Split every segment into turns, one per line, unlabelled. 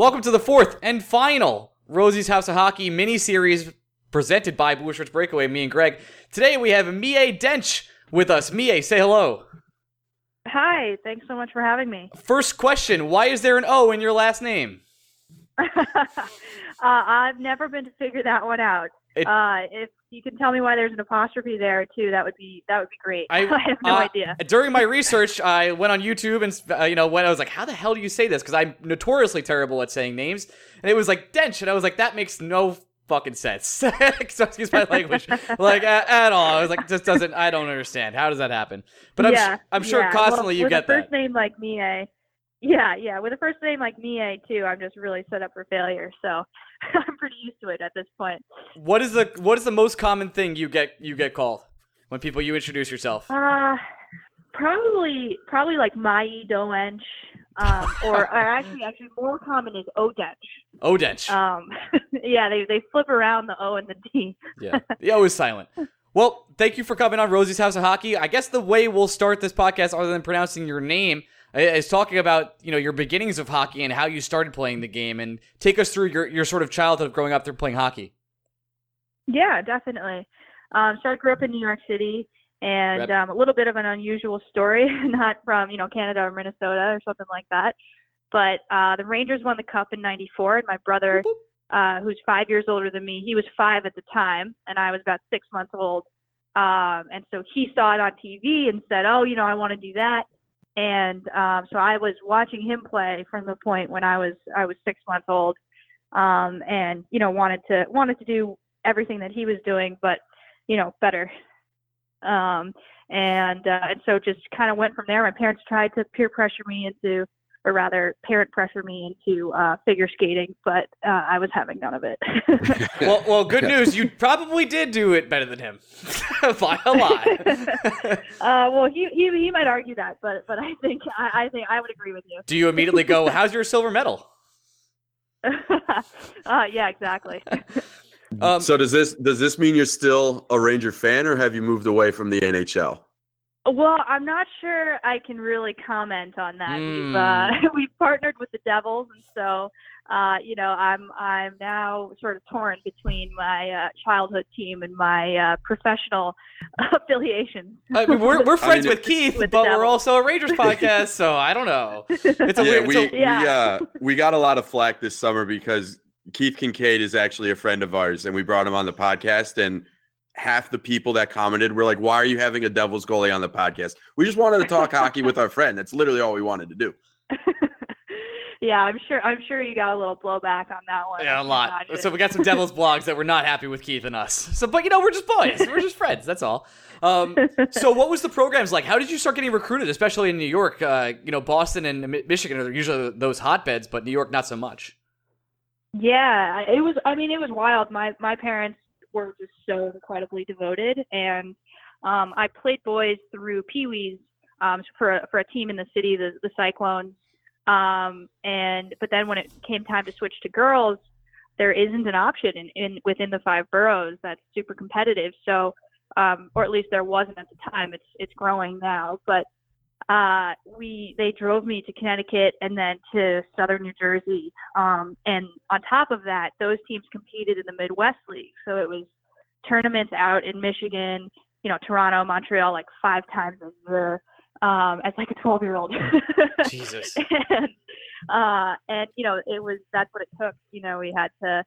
Welcome to the fourth and final Rosie's House of Hockey mini series presented by Blueshirts Breakaway. Me and Greg. Today we have Miye D'Oench with us. Miye, say hello.
Hi, thanks so much for having me.
First question: Why is there an O in your last name?
uh, I've never been to figure that one out.
It-
uh, if you can tell me why there's an apostrophe there too, that would be that would be great. I, have no
uh,
idea.
During my research, I went on YouTube and uh, you know when I was like, "How the hell do you say this?" Because I'm notoriously terrible at saying names, and it was like Dench, and I was like, "That makes no fucking sense." so excuse my language, like at, at all. I was like, "Just doesn't." I don't understand. How does that happen? But I'm
yeah,
I'm sure
yeah.
constantly
well,
you get
a first
that.
name like Miye. Yeah, yeah. With a first name like Miye too, I'm just really set up for failure. So I'm pretty used to it at this point.
What is the what is the most common thing you get you get called when people you introduce yourself?
Uh, probably probably like Mai Doench, um, or, or actually actually more common is Odench.
Odench.
Um, yeah, they they flip around the O and the D.
Yeah, the O is silent. Well, thank you for coming on Rosie's House of Hockey. I guess the way we'll start this podcast, other than pronouncing your name, is talking about you know your beginnings of hockey and how you started playing the game, and take us through your your sort of childhood of growing up through playing hockey.
Yeah, definitely. Um, so I grew up in New York City, and um, a little bit of an unusual story, not from you know Canada or Minnesota or something like that. But uh, the Rangers won the cup in '94, and my brother, uh, who's five years older than me, he was five at the time, and I was about six months old. Um, and so he saw it on TV and said, "Oh, you know, I want to do that." And um, so I was watching him play from the point when I was I was six months old, um, and you know wanted to wanted to do everything that he was doing, but you know better. Um, and uh, and so just kind of went from there. My parents tried to peer pressure me into, or rather, parent pressure me into uh, figure skating, but uh, I was having none of it.
Well, well, good news. You probably did do it better than him by a lot.
uh, well, he, he he might argue that, but but I think I, I think I would agree with you.
Do you immediately go, "How's your silver medal"?
uh, yeah, exactly.
Um,
so does this does this mean you're still a Ranger fan, or have you moved away from the NHL?
Well, I'm not sure I can really comment on that. We've
Hmm.
uh, we've partnered with the Devils, and so uh, you know I'm I'm now sort of torn between my uh, childhood team and my uh, professional affiliations.
I mean, we're we're friends
mean,
with Keith,
with
but we're also a Rangers podcast, so I don't know. It's a
yeah,
weird.
we
a-
Yeah.
we uh we got a lot of flack this summer because Keith Kinkaid is actually a friend of ours, and we brought him on the podcast. And half the people that commented were like, "Why are you having a Devils goalie on the podcast?" We just wanted to talk hockey with our friend. That's literally all we wanted to do.
yeah, I'm sure I'm sure you got a little blowback on that one.
Yeah, a lot. So we got some Devils blogs that were not happy with Keith and us. So, but you know, we're just boys. We're just friends. That's all. Um, so, what was the programs like? How did you start getting recruited, especially in New York? Uh, you know, Boston and Michigan are usually those hotbeds, but New York not so much.
Yeah, it was. I mean, it was wild. My my parents were just so incredibly devoted, and um, I played boys through Pee Wees um, for a, for a team in the city, the the Cyclones. Um, and but then when it came time to switch to girls, there isn't an option in, in within the five boroughs that's super competitive. So, um, or at least there wasn't at the time. It's it's growing now, but uh, we they drove me to Connecticut and then to Southern New Jersey. Um, and on top of that, those teams competed in the Midwest League. So it was tournaments out in Michigan, you know, Toronto, Montreal, like five times a year. Um, as like a 12 year old.
Jesus.
and, uh, and you know, it was that's what it took. You know, we had to.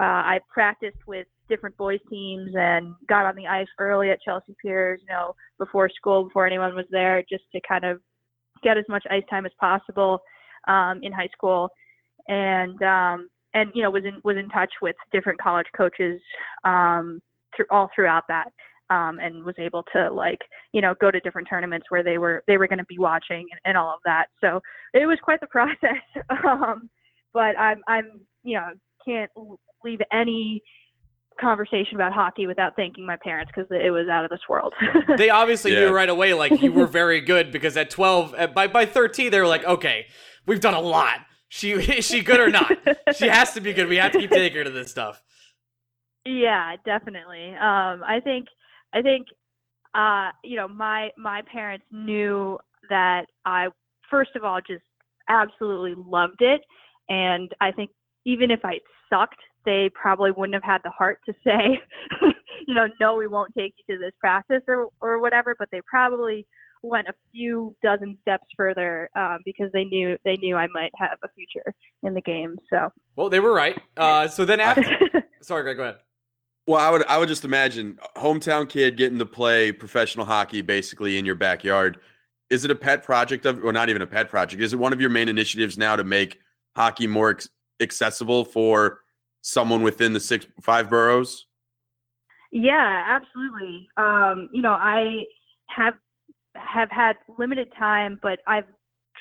Uh, I practiced with different boys teams and got on the ice early at Chelsea Piers. You know, before school, before anyone was there, just to kind of get as much ice time as possible um, in high school, and um, and you know was in was in touch with different college coaches um, through all throughout that. Um, and was able to like you know go to different tournaments where they were they were going to be watching and, and all of that so it was quite the process um, but i'm i'm you know can't leave any conversation about hockey without thanking my parents because it was out of this world
They obviously
Yeah.
knew right away, like you were very good because at twelve, uh, by by thirteen, they were like, okay, we've done a lot. She is she good or not? She has to be good. We have to keep taking her to this stuff.
Yeah, definitely. Um, I think I think uh, you know my my parents knew that I first of all just absolutely loved it, And I think even if I sucked, they probably wouldn't have had the heart to say, you know, no, we won't take you to this practice or or whatever. But they probably went a few dozen steps further um, because they knew they knew I might have a future in the game. So
Well, they were right. Uh, so then after, sorry, Greg, go ahead.
Well, I would I would just imagine hometown kid getting to play professional hockey basically in your backyard. Is it a pet project of, or not even a pet project? Is it one of your main initiatives now to make hockey more ex- accessible for someone within the six five boroughs?
Yeah, absolutely. Um, you know, I have have had limited time, but I've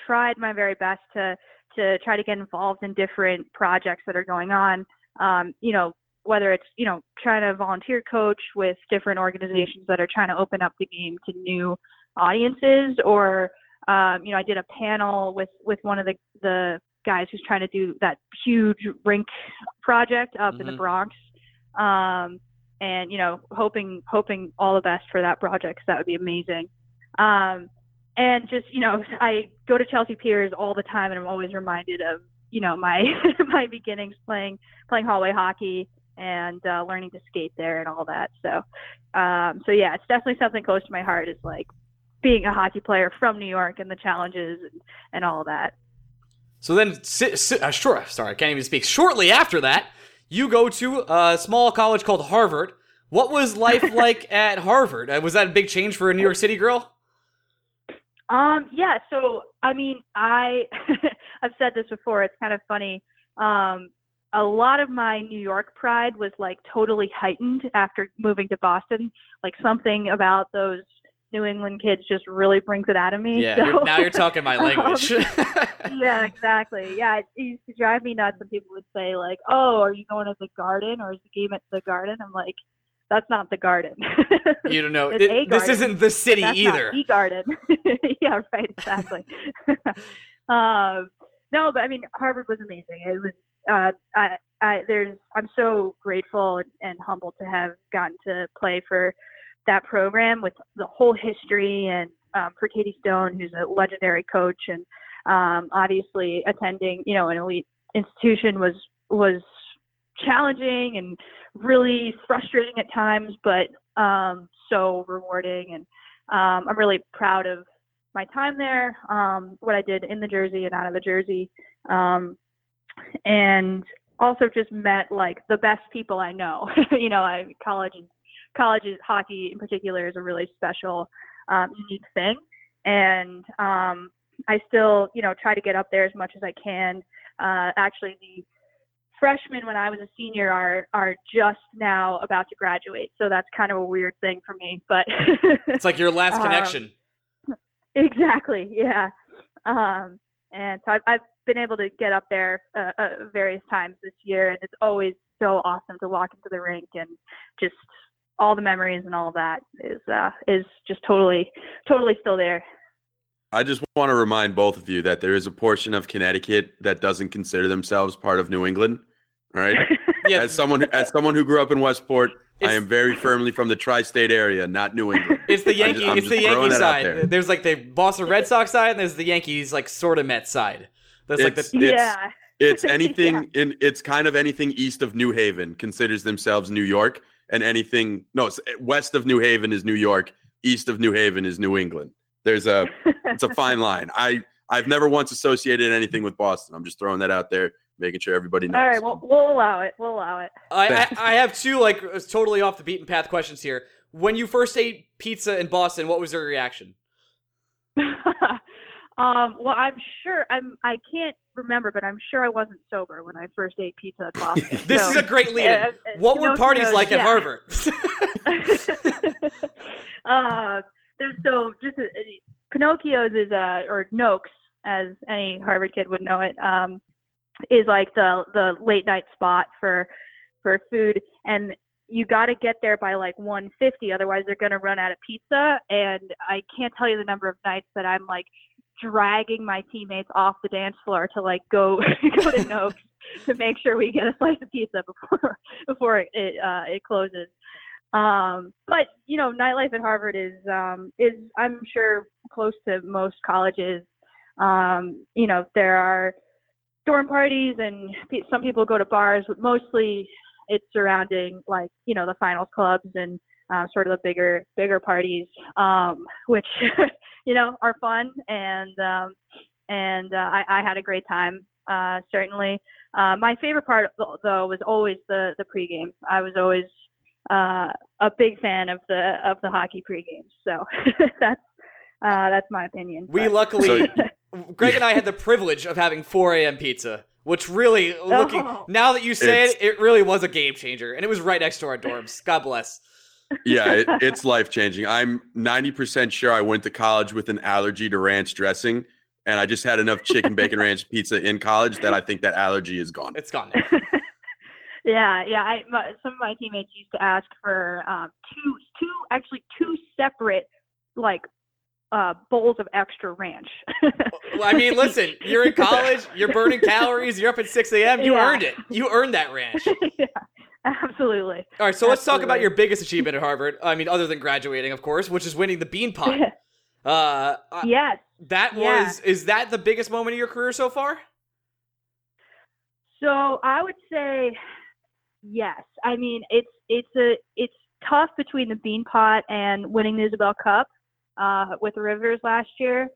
tried my very best to to try to get involved in different projects that are going on. Um, you know, whether it's you know trying to volunteer coach with different organizations that are trying to open up the game to new audiences, or um, you know, I did a panel with with one of the the guys who's trying to do that huge rink project up mm-hmm. in the mm-hmm. Bronx. Um, and you know, hoping hoping all the best for that project. Cause that would be amazing. Um, and just you know, I go to Chelsea Piers all the time, and I'm always reminded of you know my my beginnings playing playing hallway hockey and uh, learning to skate there and all that. So, um, so yeah, it's definitely something close to my heart. Is like being a hockey player from New York and the challenges and, and all that.
So then, si- si- uh, sure, sorry, I can't even speak. Shortly after that, you go to a small college called Harvard. What was life like at Harvard? Uh, was that a big change for a New York City girl?
Um, yeah. So, I mean, I I've said this before. It's kind of funny. Um, a lot of my New York pride was like totally heightened after moving to Boston. Like something about those New England kids just really brings it out of me.
Yeah, so, you're, now you're talking my language. um,
yeah, exactly. Yeah, it, used to drive me nuts when people would say like, "Oh, are you going to the Garden or is the game at the Garden?" I'm like, "That's not the Garden."
you don't know. It, this isn't the city either.
the Garden. yeah, right. Exactly. um, no, but I mean, Harvard was amazing. It was. Uh, I, I, there's. I'm so grateful and, and humbled to have gotten to play for that program with the whole history and um, for Katie Stone, who's a legendary coach, and um, obviously attending, you know, an elite institution was was challenging and really frustrating at times, but um, so rewarding. And um, I'm really proud of my time there, um, what I did in the jersey and out of the jersey, um, and also just met like the best people I know. you know, I college college hockey in particular is a really special, um, unique thing. And um, I still, you know, try to get up there as much as I can. Uh, actually, the freshmen when I was a senior are are just now about to graduate, so that's kind of a weird thing for me. But
it's like your last um, connection.
Um, exactly. Yeah. Um, and so I've, I've been able to get up there uh, uh, various times this year, and it's always so awesome to walk into the rink and just all the memories and all of that is uh, is just totally totally still there.
I just want to remind both of you that there is a portion of Connecticut that doesn't consider themselves part of New England. Right? yeah. As someone as someone who grew up in Westport, it's, I am very firmly from the tri-state area, not New England.
It's the Yankee. Just, it's the Yankee side. There. There's like the Boston Red Sox side, and there's the Yankees like sort of Met side. That's
it's,
like
the yeah.
It's anything yeah. in. It's kind of anything east of New Haven considers themselves New York, and anything no west of New Haven is New York, east of New Haven is New England. There's a it's a fine line. I I've never once associated anything with Boston. I'm just throwing that out there, making sure everybody knows.
All right, well we'll allow it. We'll allow it.
I I, I have two like uh, totally off the beaten path questions here. When you first ate pizza in Boston, what was your reaction?
Um, well, I'm sure I'm. I can't remember, but I'm sure I wasn't sober when I first ate pizza at Boston.
this
so,
is a great lead. Uh, what were parties like yeah. at Harvard?
uh, there's so just uh, Pinocchio's is uh or Noch's, as any Harvard kid would know it, um, is like the the late night spot for for food, and you got to get there by like 150 otherwise they're going to run out of pizza and i can't tell you the number of nights that i'm like dragging my teammates off the dance floor to like go go to Noch's to make sure we get a slice of pizza before before it uh, it closes. Um, but you know, nightlife at Harvard is um, is I'm sure close to most colleges. Um, you know, there are dorm parties and some people go to bars, but mostly it's surrounding like you know the finals clubs and uh, sort of the bigger bigger parties, um, which you know are fun and um, and uh, I, I had a great time uh, certainly. Uh, my favorite part though was always the the pregame. I was always uh, a big fan of the of the hockey pregame. So that's uh, that's my opinion.
We
but-
luckily, Greg and I had the privilege of having 4 a.m. pizza, which really, looking
Oh.
now that you say it, it really was a game changer, and it was right next to our dorms. God bless.
Yeah, it, it's life changing. I'm 90% sure I went to college with an allergy to ranch dressing, and I just had enough chicken bacon ranch pizza in college that I think that allergy is gone.
It's gone.
Yeah, yeah. I, my, some of my teammates used to ask for um, two, two, actually two separate like uh, bowls of extra ranch.
Well, I mean, listen, you're in college, you're burning calories, you're up at 6 a.m. You
Yeah.
earned it. You earned that ranch.
yeah, absolutely.
All right, so let's talk about your biggest achievement at Harvard. I mean, other than graduating, of course, which is winning the Beanpot. Uh,
yes.
that
Yeah.
was is that the biggest moment of your career so far?
So I would say yes. I mean, it's it's a it's tough between the Beanpot and winning the Isobel Cup uh, with the Riveters last year.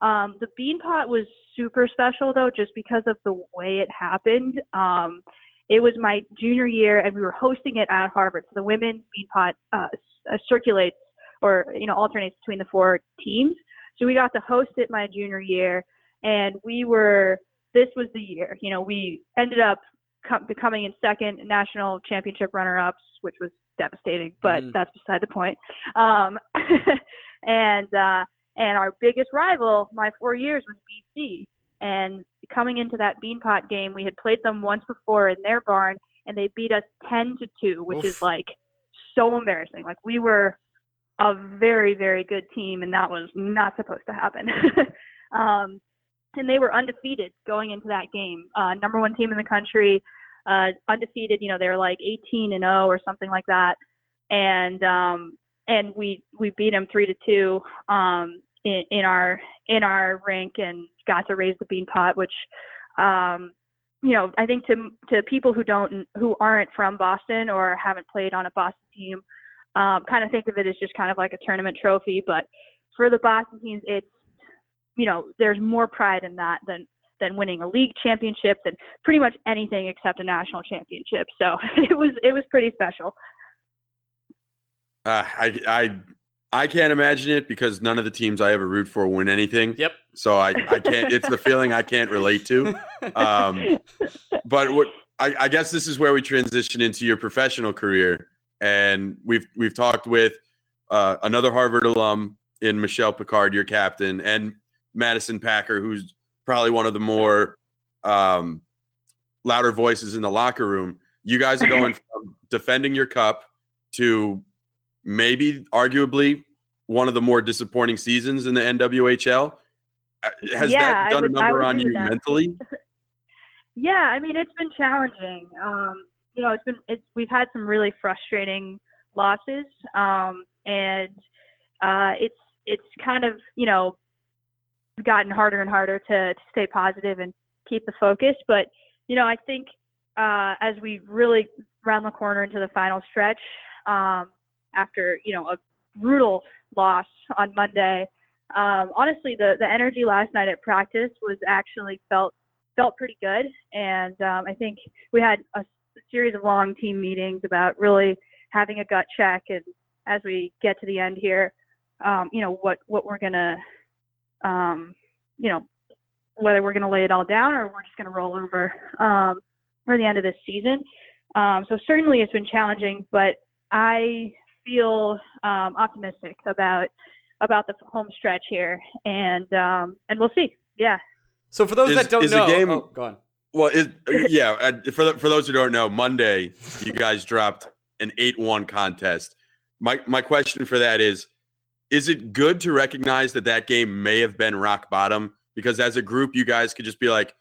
Um, the Beanpot was super special though, just because of the way it happened. Um, it was my junior year, and we were hosting it at Harvard. So the women's Beanpot uh, uh, circulates or you know alternates between the four teams. So we got to host it my junior year, and we were this was the year. You know, we ended up co- becoming in second national championship runner-ups, which was devastating, but
Mhm.
that's beside the point. Um, and uh, and our biggest rival, my four years, was BC. And coming into that Beanpot game, we had played them once before in their barn, and they beat us ten to two, which
Oof.
is like so embarrassing. Like we were a very very good team, and that was not supposed to happen. um, and they were undefeated going into that game. Uh, number one team in the country, uh, undefeated. You know, they were like 18 and 0 or something like that. And um, and we we beat them three to two um, in, in our in our rink and got to raise the bean pot, which um, you know I think to to people who don't who aren't from Boston or haven't played on a Boston team, um, kind of think of it as just kind of like a tournament trophy. But for the Boston teams, it's you know, there's more pride in that than than winning a league championship than pretty much anything except a national championship. So it was it was pretty special.
Uh, I, I, I can't imagine it because none of the teams I ever root for win anything.
Yep.
So I, I can't. It's the feeling I can't relate to. Um, but what I, I guess this is where we transition into your professional career, and we've we've talked with uh, another Harvard alum in Michelle Picard, your captain, and Madison Packer, who's probably one of the more um, louder voices in the locker room. You guys are going from defending your cup to maybe arguably one of the more disappointing seasons in the NWHL. Uh, Has
Yeah,
that done
would-
a number on you
that.
mentally?
Yeah, I mean it's been challenging. Um, you know, it's been it's we've had some really frustrating losses, um, and uh, it's it's kind of you know gotten harder and harder to, to stay positive and keep the focus. But you know, I think uh, as we really round the corner into the final stretch, um, after you know a brutal loss on Monday, um, honestly, the the energy last night at practice was actually felt felt pretty good. And um, I think we had a series of long team meetings about really having a gut check. And as we get to the end here, um, you know, what, what we're going to, um, you know, whether we're going to lay it all down or we're just going to roll over um, for the end of this season. Um, so certainly it's been challenging, but I feel um, optimistic about about the home stretch here, and um, and we'll see. Yeah.
So for those
Is-
that don't
is the
know,
game-
oh, go on.
Well, it, yeah. uh, For the, for those who don't know, Monday you guys dropped an eight-one contest. My my question for that is: Is it good to recognize that that game may have been rock bottom? Because as a group, you guys could just be like,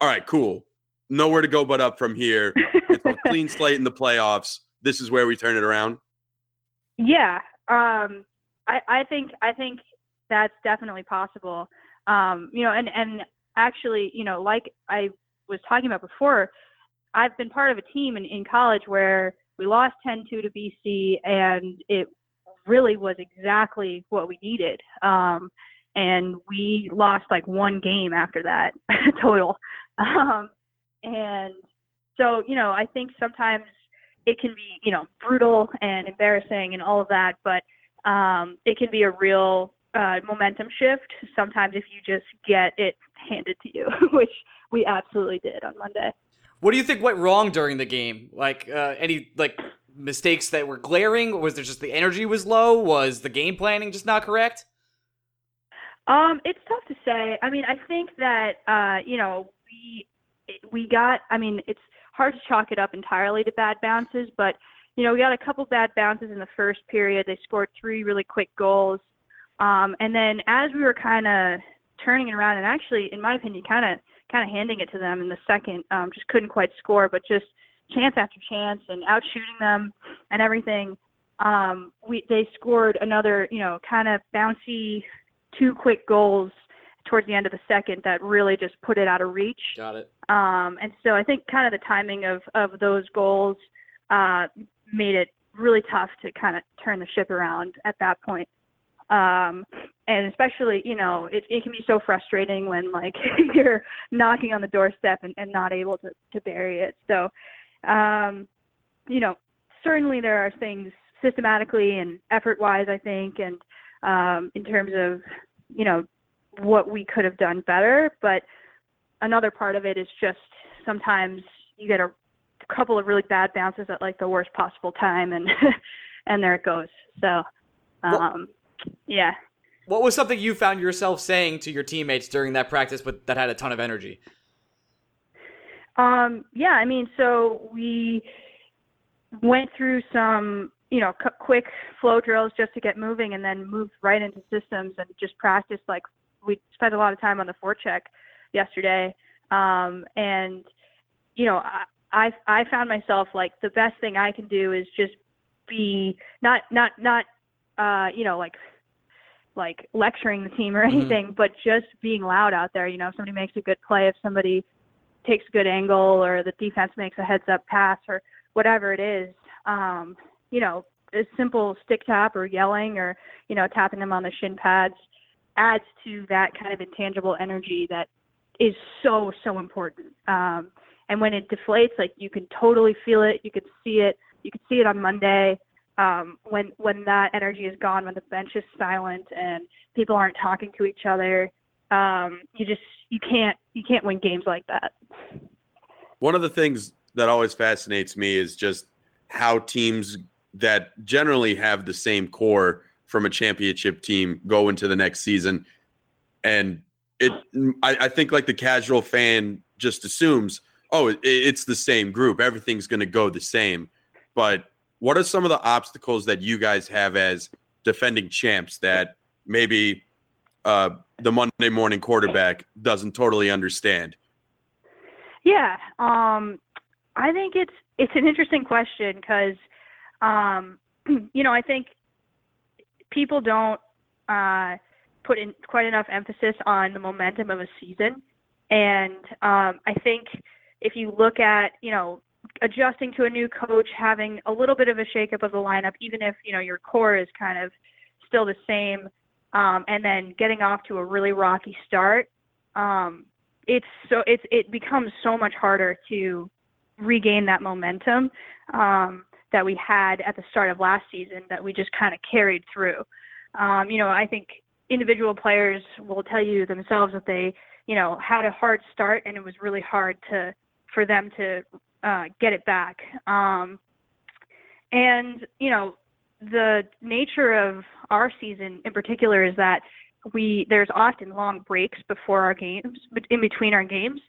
"All right, cool, nowhere to go but up from here. It's a clean slate in the playoffs. This is where we turn it around."
Yeah, um, I, I think I think that's definitely possible. Um, you know, and and actually, you know, like I was talking about before, I've been part of a team in, in college where we lost 10-2 to BC, and it really was exactly what we needed. Um, and we lost like one game after that total. Um, and so, you know, I think sometimes it can be, you know, brutal and embarrassing and all of that, but um, it can be a real uh, momentum shift sometimes if you just get it handed to you, which we absolutely did on Monday.
What do you think went wrong during the game? Like uh, any like mistakes that were glaring? Was there just the energy was low? Was the game planning just not correct?
Um, it's tough to say. I mean, I think that uh, you know we we got. I mean, it's hard to chalk it up entirely to bad bounces, but you know we got a couple bad bounces in the first period. They scored three really quick goals, um, and then as we were kind of turning it around, and actually, in my opinion, kind of kind of handing it to them in the second, um, just couldn't quite score, but just chance after chance and out shooting them and everything. Um, we they scored another, you know, kind of bouncy, two quick goals towards the end of the second that really just put it out of reach.
Got it.
Um, and so I think kind of the timing of of those goals uh, made it really tough to kind of turn the ship around at that point. Um, and especially, you know, it, it can be so frustrating when like you're knocking on the doorstep and, and not able to, to bury it. So, um, you know, certainly there are things systematically and effort wise, I think, and um, in terms of, you know, what we could have done better. But another part of it is just sometimes you get a couple of really bad bounces at like the worst possible time and and there it goes. So um, yeah.
What was something you found yourself saying to your teammates during that practice but that had a ton of energy?
Um, yeah, I mean, so we went through some, you know, c- quick flow drills just to get moving, and then moved right into systems and just practiced. Like we spent a lot of time on the forecheck yesterday, um, and you know, I, I I found myself like the best thing I can do is just be not not not uh, you know like like lecturing the team or
Mm-hmm.
anything, but just being loud out there. You know, if somebody makes a good play, if somebody takes a good angle or the defense makes a heads up pass or whatever it is, um, you know, a simple stick tap or yelling or, you know, tapping them on the shin pads adds to that kind of intangible energy that is so, so important. Um, and when it deflates, like you can totally feel it. You can see it. You can see it on Monday. Um, when when that energy is gone, when the bench is silent and people aren't talking to each other, um, you just you can't you can't win games like that.
One of the things that always fascinates me is just how teams that generally have the same core from a championship team go into the next season. And it, I, I think like the casual fan just assumes, oh, it, it's the same group. Everything's to go the same. But what are some of the obstacles that you guys have as defending champs that maybe uh, the Monday morning quarterback doesn't totally understand?
Yeah, um, I think it's it's an interesting question because, um, you know, I think people don't uh, put in quite enough emphasis on the momentum of a season, and um, I think if you look at you know adjusting to a new coach, having a little bit of a shakeup of the lineup, even if you know your core is kind of still the same, um, and then getting off to a really rocky start. Um, it's so it's it becomes so much harder to regain that momentum um, that we had at the start of last season that we just kind of carried through. Um, you know, I think individual players will tell you themselves that they, you know, had a hard start and it was really hard to for them to uh, get it back. Um, and you know, the nature of our season in particular is that we there's often long breaks before our games, in between our games.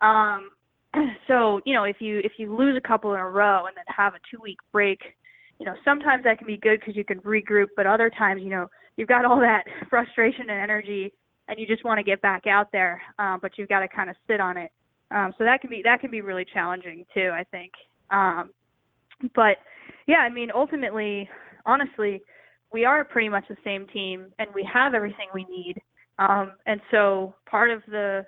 Um, so you know, if you if you lose a couple in a row and then have a two week break, you know sometimes that can be good because you can regroup, but other times you know you've got all that frustration and energy, and you just want to get back out there, um, but you've got to kind of sit on it. Um, so that can be that can be really challenging too, I think. Um, but yeah, I mean, ultimately, honestly, we are pretty much the same team, and we have everything we need. Um, and so part of the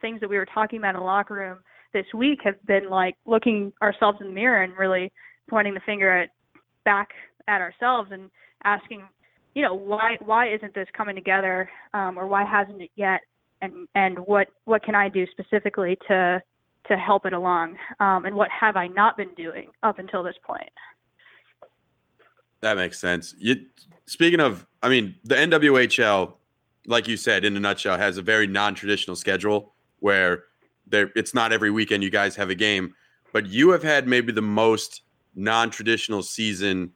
things that we were talking about in the locker room this week have been like looking ourselves in the mirror and really pointing the finger at back at ourselves and asking, you know, why why isn't this coming together, um, or why hasn't it yet, and and what what can I do specifically to to help it along, um, and what have I not been doing up until this point.
That makes sense. You, speaking of, I mean, the NWHL, like you said, in a nutshell, has a very non-traditional schedule where there it's not every weekend you guys have a game, but you have had maybe the most non-traditional season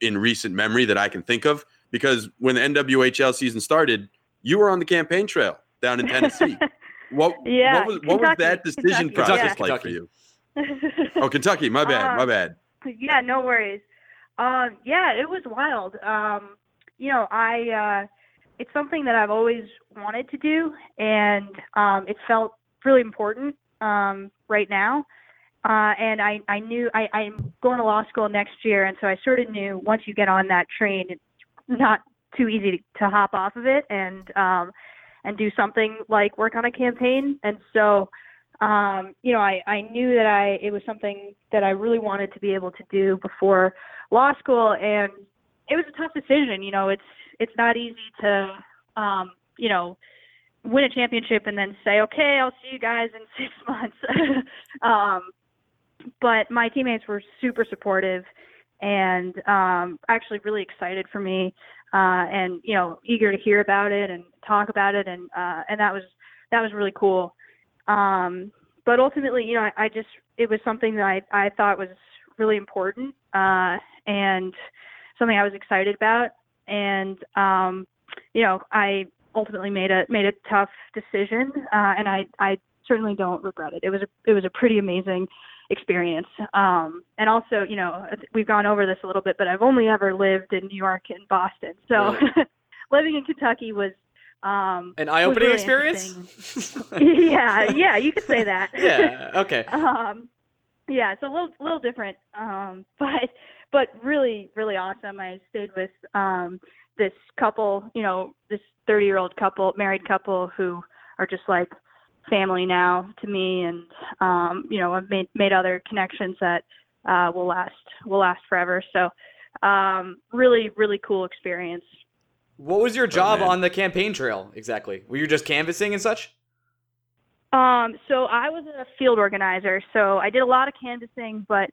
in recent memory that I can think of. Because when the NWHL season started, you were on the campaign trail down in Tennessee. what,
yeah,
what was what was that decision
Kentucky,
process
yeah.
like for you? Oh, Kentucky. My bad. my
Um,
bad.
yeah, no worries. Um, yeah, it was wild. Um, you know, I uh, it's something that I've always wanted to do, and um, it felt really important um, right now. Uh, and I, I knew I, I'm going to law school next year, and so I sort of knew once you get on that train, it's not too easy to, to hop off of it and um, and do something like work on a campaign. And so, um, you know, I, I knew that I it was something that I really wanted to be able to do before law school, and it was a tough decision. You know, it's it's not easy to um, you know win a championship and then say, okay, I'll see you guys in six months. um, but my teammates were super supportive and um, actually really excited for me uh, and you know eager to hear about it and talk about it and uh, and that was that was really cool. Um, but ultimately, you know, I, I just it was something that I, I thought was really important uh, and something I was excited about. And um, you know, I ultimately made a made a tough decision, uh, and I I certainly don't regret it. It was a it was a pretty amazing experience. Um, and also, you know, we've gone over this a little bit, but I've only ever lived in New York and Boston, so living in Kentucky was um,
An eye-opening
really
experience.
yeah, yeah, you could say that.
yeah. Okay.
um, yeah, it's a little little different, um, but but really really awesome. I stayed with um, this couple, you know, this 30 year old couple, married couple who are just like family now to me, and um, you know, I've made made other connections that uh, will last will last forever. So um, really really cool experience.
What was your job
man.
on the campaign trail exactly? Were you just canvassing and such?
Um, so I was a field organizer, so I did a lot of canvassing, but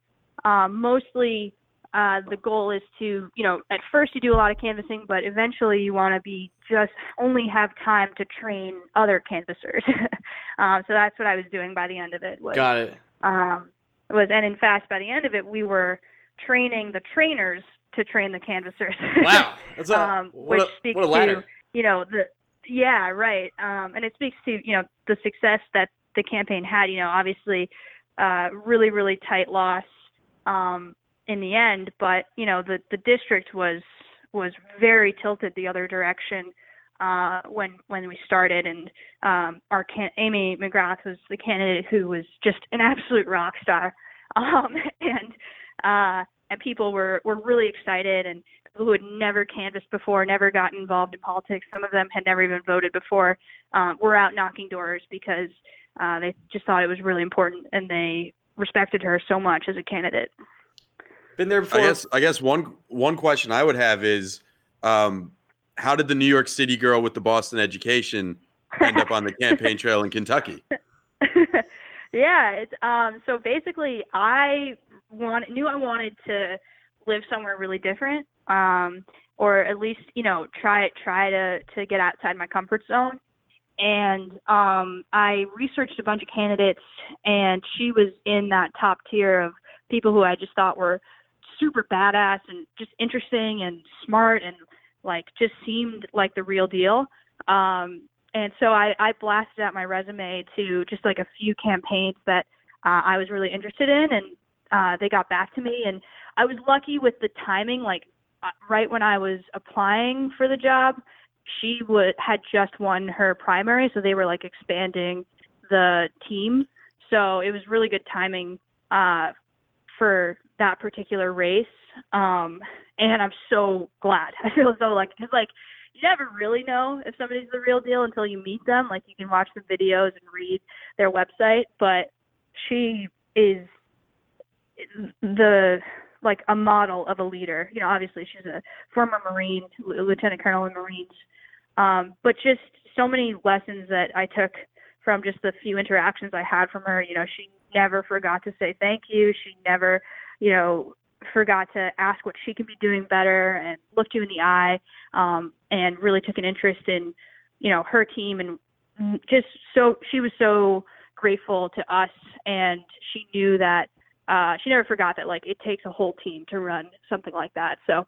um, mostly uh, the goal is to, you know, at first you do a lot of canvassing, but eventually you want to be just only have time to train other canvassers. um, so that's what I was doing by the end of it. Was,
Got it.
um, was and in fact by the end of it we were training the trainers to train the canvassers.
Wow. That's a,
um,
what,
which
a,
speaks
what a ladder.
to you know the yeah right um, and it speaks to you know the success that the campaign had you know obviously uh, really really tight loss um, in the end but you know the the district was was very tilted the other direction uh, when when we started and um, our can- Amy McGrath was the candidate who was just an absolute rock star um, and uh, and people were were really excited and people who had never canvassed before, never gotten involved in politics. Some of them had never even voted before. Um, were out knocking doors because uh, they just thought it was really important and they respected her so much as a candidate.
Been there before.
I guess I guess one one question I would have is um, how did the New York City girl with the Boston education end up on the campaign trail in Kentucky?
yeah, it's um so basically I want knew I wanted to live somewhere really different um or at least, you know, try try to to get outside my comfort zone. And um I researched a bunch of candidates and she was in that top tier of people who I just thought were super badass and just interesting and smart and like just seemed like the real deal. Um and so I, I blasted out my resume to just like a few campaigns that uh, I was really interested in, and uh, they got back to me. And I was lucky with the timing. Like uh, right when I was applying for the job, she would had just won her primary, so they were like expanding the team. So it was really good timing uh, for that particular race. Um, and I'm so glad. I feel so like because like you never really know if somebody's the real deal until you meet them. Like you can watch the videos and read their website, but she is the like a model of a leader. You know, obviously she's a former Marine, lieutenant colonel in Marines, um, but just so many lessons that I took from just the few interactions I had from her. You know, she never forgot to say thank you. She never, you know, forgot to ask what she could be doing better and looked you in the eye um, and really took an interest in, you know, her team and just so she was so grateful to us and she knew that uh, she never forgot that like it takes a whole team to run something like that. So,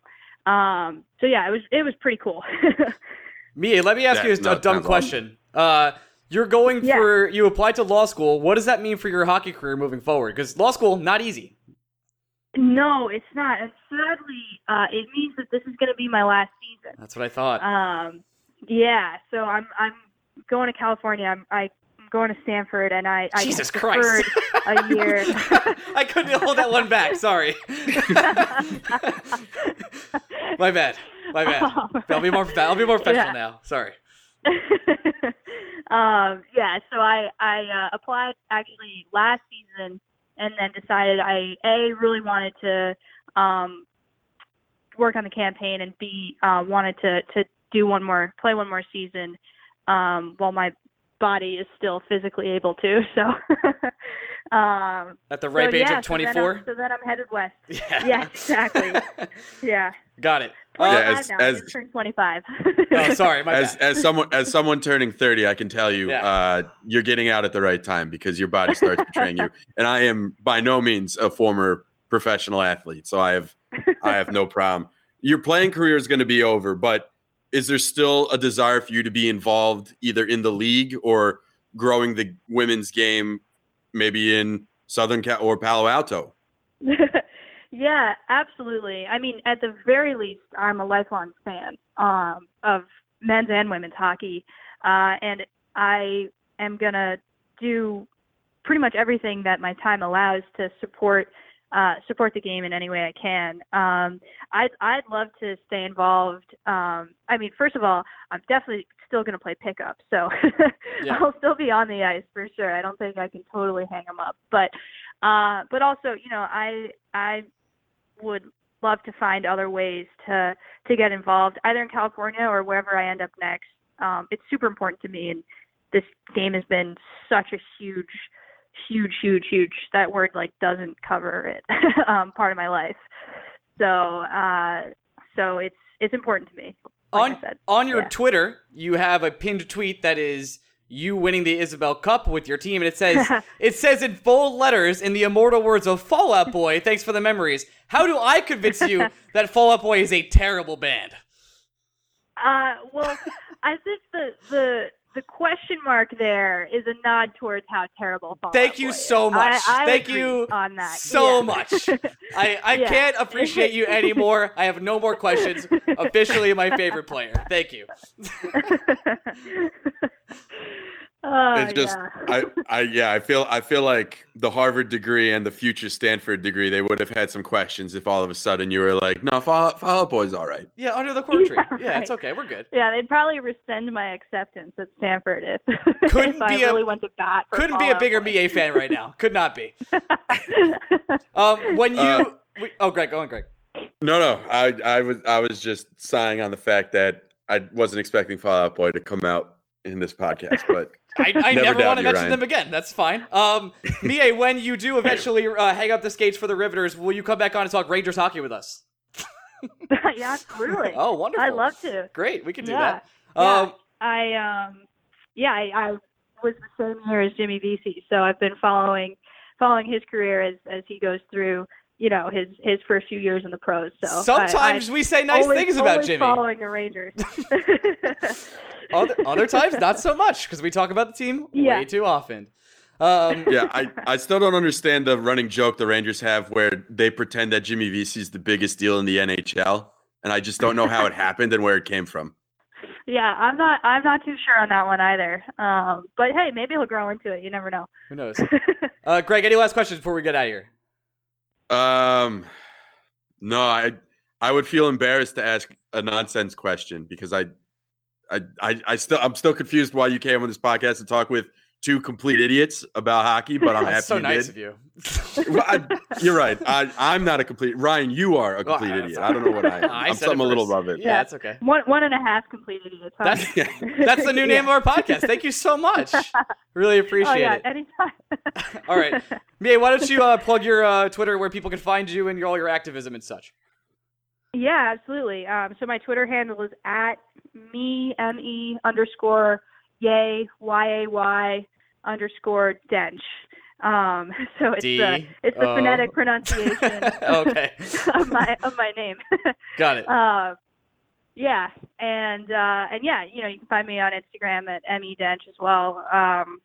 um, so yeah, it was it was pretty cool.
Mia, let me ask
Yeah,
you
no,
a dumb question. Uh, you're going
Yeah.
for you applied to law school. What does that mean for your hockey career moving forward? Because law school not easy.
no, it's not. And sadly, uh, it means that this is going to be my last season.
That's what I thought.
Um, yeah, so I'm I'm going to California. I'm I, I'm going to Stanford, and I I
Jesus Christ!
a year.
I couldn't hold that one back. Sorry. My bad. My bad. I'll be more. I'll be more professional
Yeah.
now. Sorry.
um, yeah, so I I uh, applied actually last season, and then decided I a really wanted to um, work on the campaign, and b uh, wanted to to do one more play one more season um, while my body is still physically able to. So. um,
At the ripe
so,
age
yeah,
of
so then I'm-
24.
So then I'm headed west.
Yeah.
Yeah, exactly. Yeah.
Got it.
Yeah,
Uh,
25
as-
now.
as-
turned 25.
oh, sorry. My
as
bad.
as someone as someone turning 30 i can tell you
Yeah.
uh you're getting out at the right time because your body starts betraying you and i am by no means a former professional athlete so i have i have no problem your playing career is going to be over but is there still a desire for you to be involved either in the league or growing the women's game maybe in southern cal or palo alto
yeah, absolutely. I mean, at the very least, I'm a lifelong fan um, of men's and women's hockey, uh, and I am gonna do pretty much everything that my time allows to support uh, support the game in any way I can. Um, I'd I'd love to stay involved. Um, I mean, first of all, I'm definitely still going to play pickup, so
Yeah.
I'll still be on the ice for sure. I don't think I can totally hang them up, but uh, but also, you know, I I would love to find other ways to to get involved, either in California or wherever I end up next. Um, it's super important to me, and this game has been such a huge, huge, huge, huge. That word like doesn't cover it. um, part of my life. So uh, so it's it's important to me. Like
on on your
Yeah.
Twitter, you have a pinned tweet that is you winning the Isobel Cup with your team, and it says it says in bold letters in the immortal words of Fall Out Boy. Thanks for the memories. How do I convince you that Fall Out Boy is a terrible band?
Uh, well, I think the the the question mark there is a nod towards how terrible. Fall
Thank you
is.
so much.
I, I
Thank you
on that
so
Yeah.
much. I, I
Yeah.
can't appreciate you anymore. I have no more questions. Officially my favorite player. Thank you.
Oh,
it's just
yeah.
I, I yeah i feel i feel like the harvard degree and the future stanford degree they would have had some questions if all of a sudden you were like no fall, fall out boy's all right
Yeah, under the cork tree.
Yeah,
Yeah, it's okay. We're good.
Yeah, they'd probably rescind my acceptance at Stanford if,
Couldn't
if I
be a-
really went to bat. For
Couldn't be a bigger
Boy.
BA fan right now. Could not be. Um, when you,
Uh,
we, oh, Greg, go on, Greg.
no no i i was i was just sighing on the fact that i wasn't expecting fallout boy to come out in this podcast but
I, I
Never
never, want to mention
Ryan.
them again. That's fine. Um, Miye, when you do eventually uh, hang up the skates for the Riveters, will you come back on and talk Rangers hockey with us?
yeah, absolutely.
Oh, wonderful.
I'd love to.
Great, we can do
Yeah.
that.
Yeah.
Um,
I um yeah, I, I was the same year as Jimmy Vesey, so I've been following following his career as as he goes through, you know, his his first few years in the pros. So
sometimes
I,
we say nice
always,
things about
always
Jimmy.
Following the Rangers.
Other, other times, not so much because we talk about the team
Yeah.
way too often. Um,
yeah i i still don't understand the running joke the rangers have where they pretend that jimmy Vesey's the biggest deal in the nhl and i just don't know how it happened and where it came from
yeah, I'm not I'm not too sure on that one either. Um, but hey, maybe he'll grow into it. You never know.
who knows? Uh, Greg, any last questions before we get out of here?
Um, no, I I would feel embarrassed to ask a nonsense question because I I, I, I still, I'm still confused why you came on this podcast to talk with two complete idiots about hockey, but I'm happy
That's so
you
nice
did.
of you.
Well, I, you're right. I, I'm not a complete. Ryan, you are a complete
I-
idiot. I don't know what I am.
I
I'm something a little above it.
Yeah, that's okay.
One one and a half complete idiots. huh?
That's that's the new name of our podcast. Thank you so much. Really appreciate
oh yeah,
it.
anytime.
All right. Mia, why don't you uh, plug your uh, Twitter where people can find you and your, all your activism and such?
Yeah, absolutely. Um, so my Twitter handle is at me m e underscore yay y a y underscore dench. Um, so it's
D,
the it's the
O.
phonetic pronunciation
okay.
of my of my name.
Got it.
uh, yeah, and uh, and yeah, you know, you can find me on Instagram at me dench as well. Um,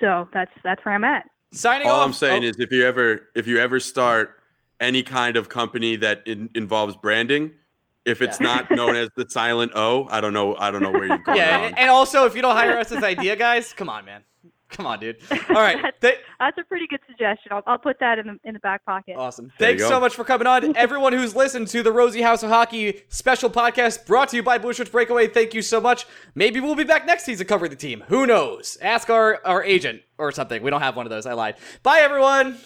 so that's that's where I'm at.
Signing
All
off.
I'm saying
oh,
is, if you ever, if you ever start any kind of company that in, involves branding, if it's
Yeah.
not known as the silent O, I don't know. I don't know where you're going.
yeah,
wrong.
and, and also if you don't hire us as idea guys, come on, man. Come on, dude. All right. Th-
That's a pretty good suggestion. I'll, I'll put that in the in the back pocket.
Awesome.
There
Thanks so much for coming on. Everyone who's listened to the Rosie House of Hockey special podcast brought to you by Blueshirts Breakaway, thank you so much. Maybe we'll be back next season covering the team. Who knows? Ask our, our agent or something. We don't have one of those. I lied. Bye, everyone.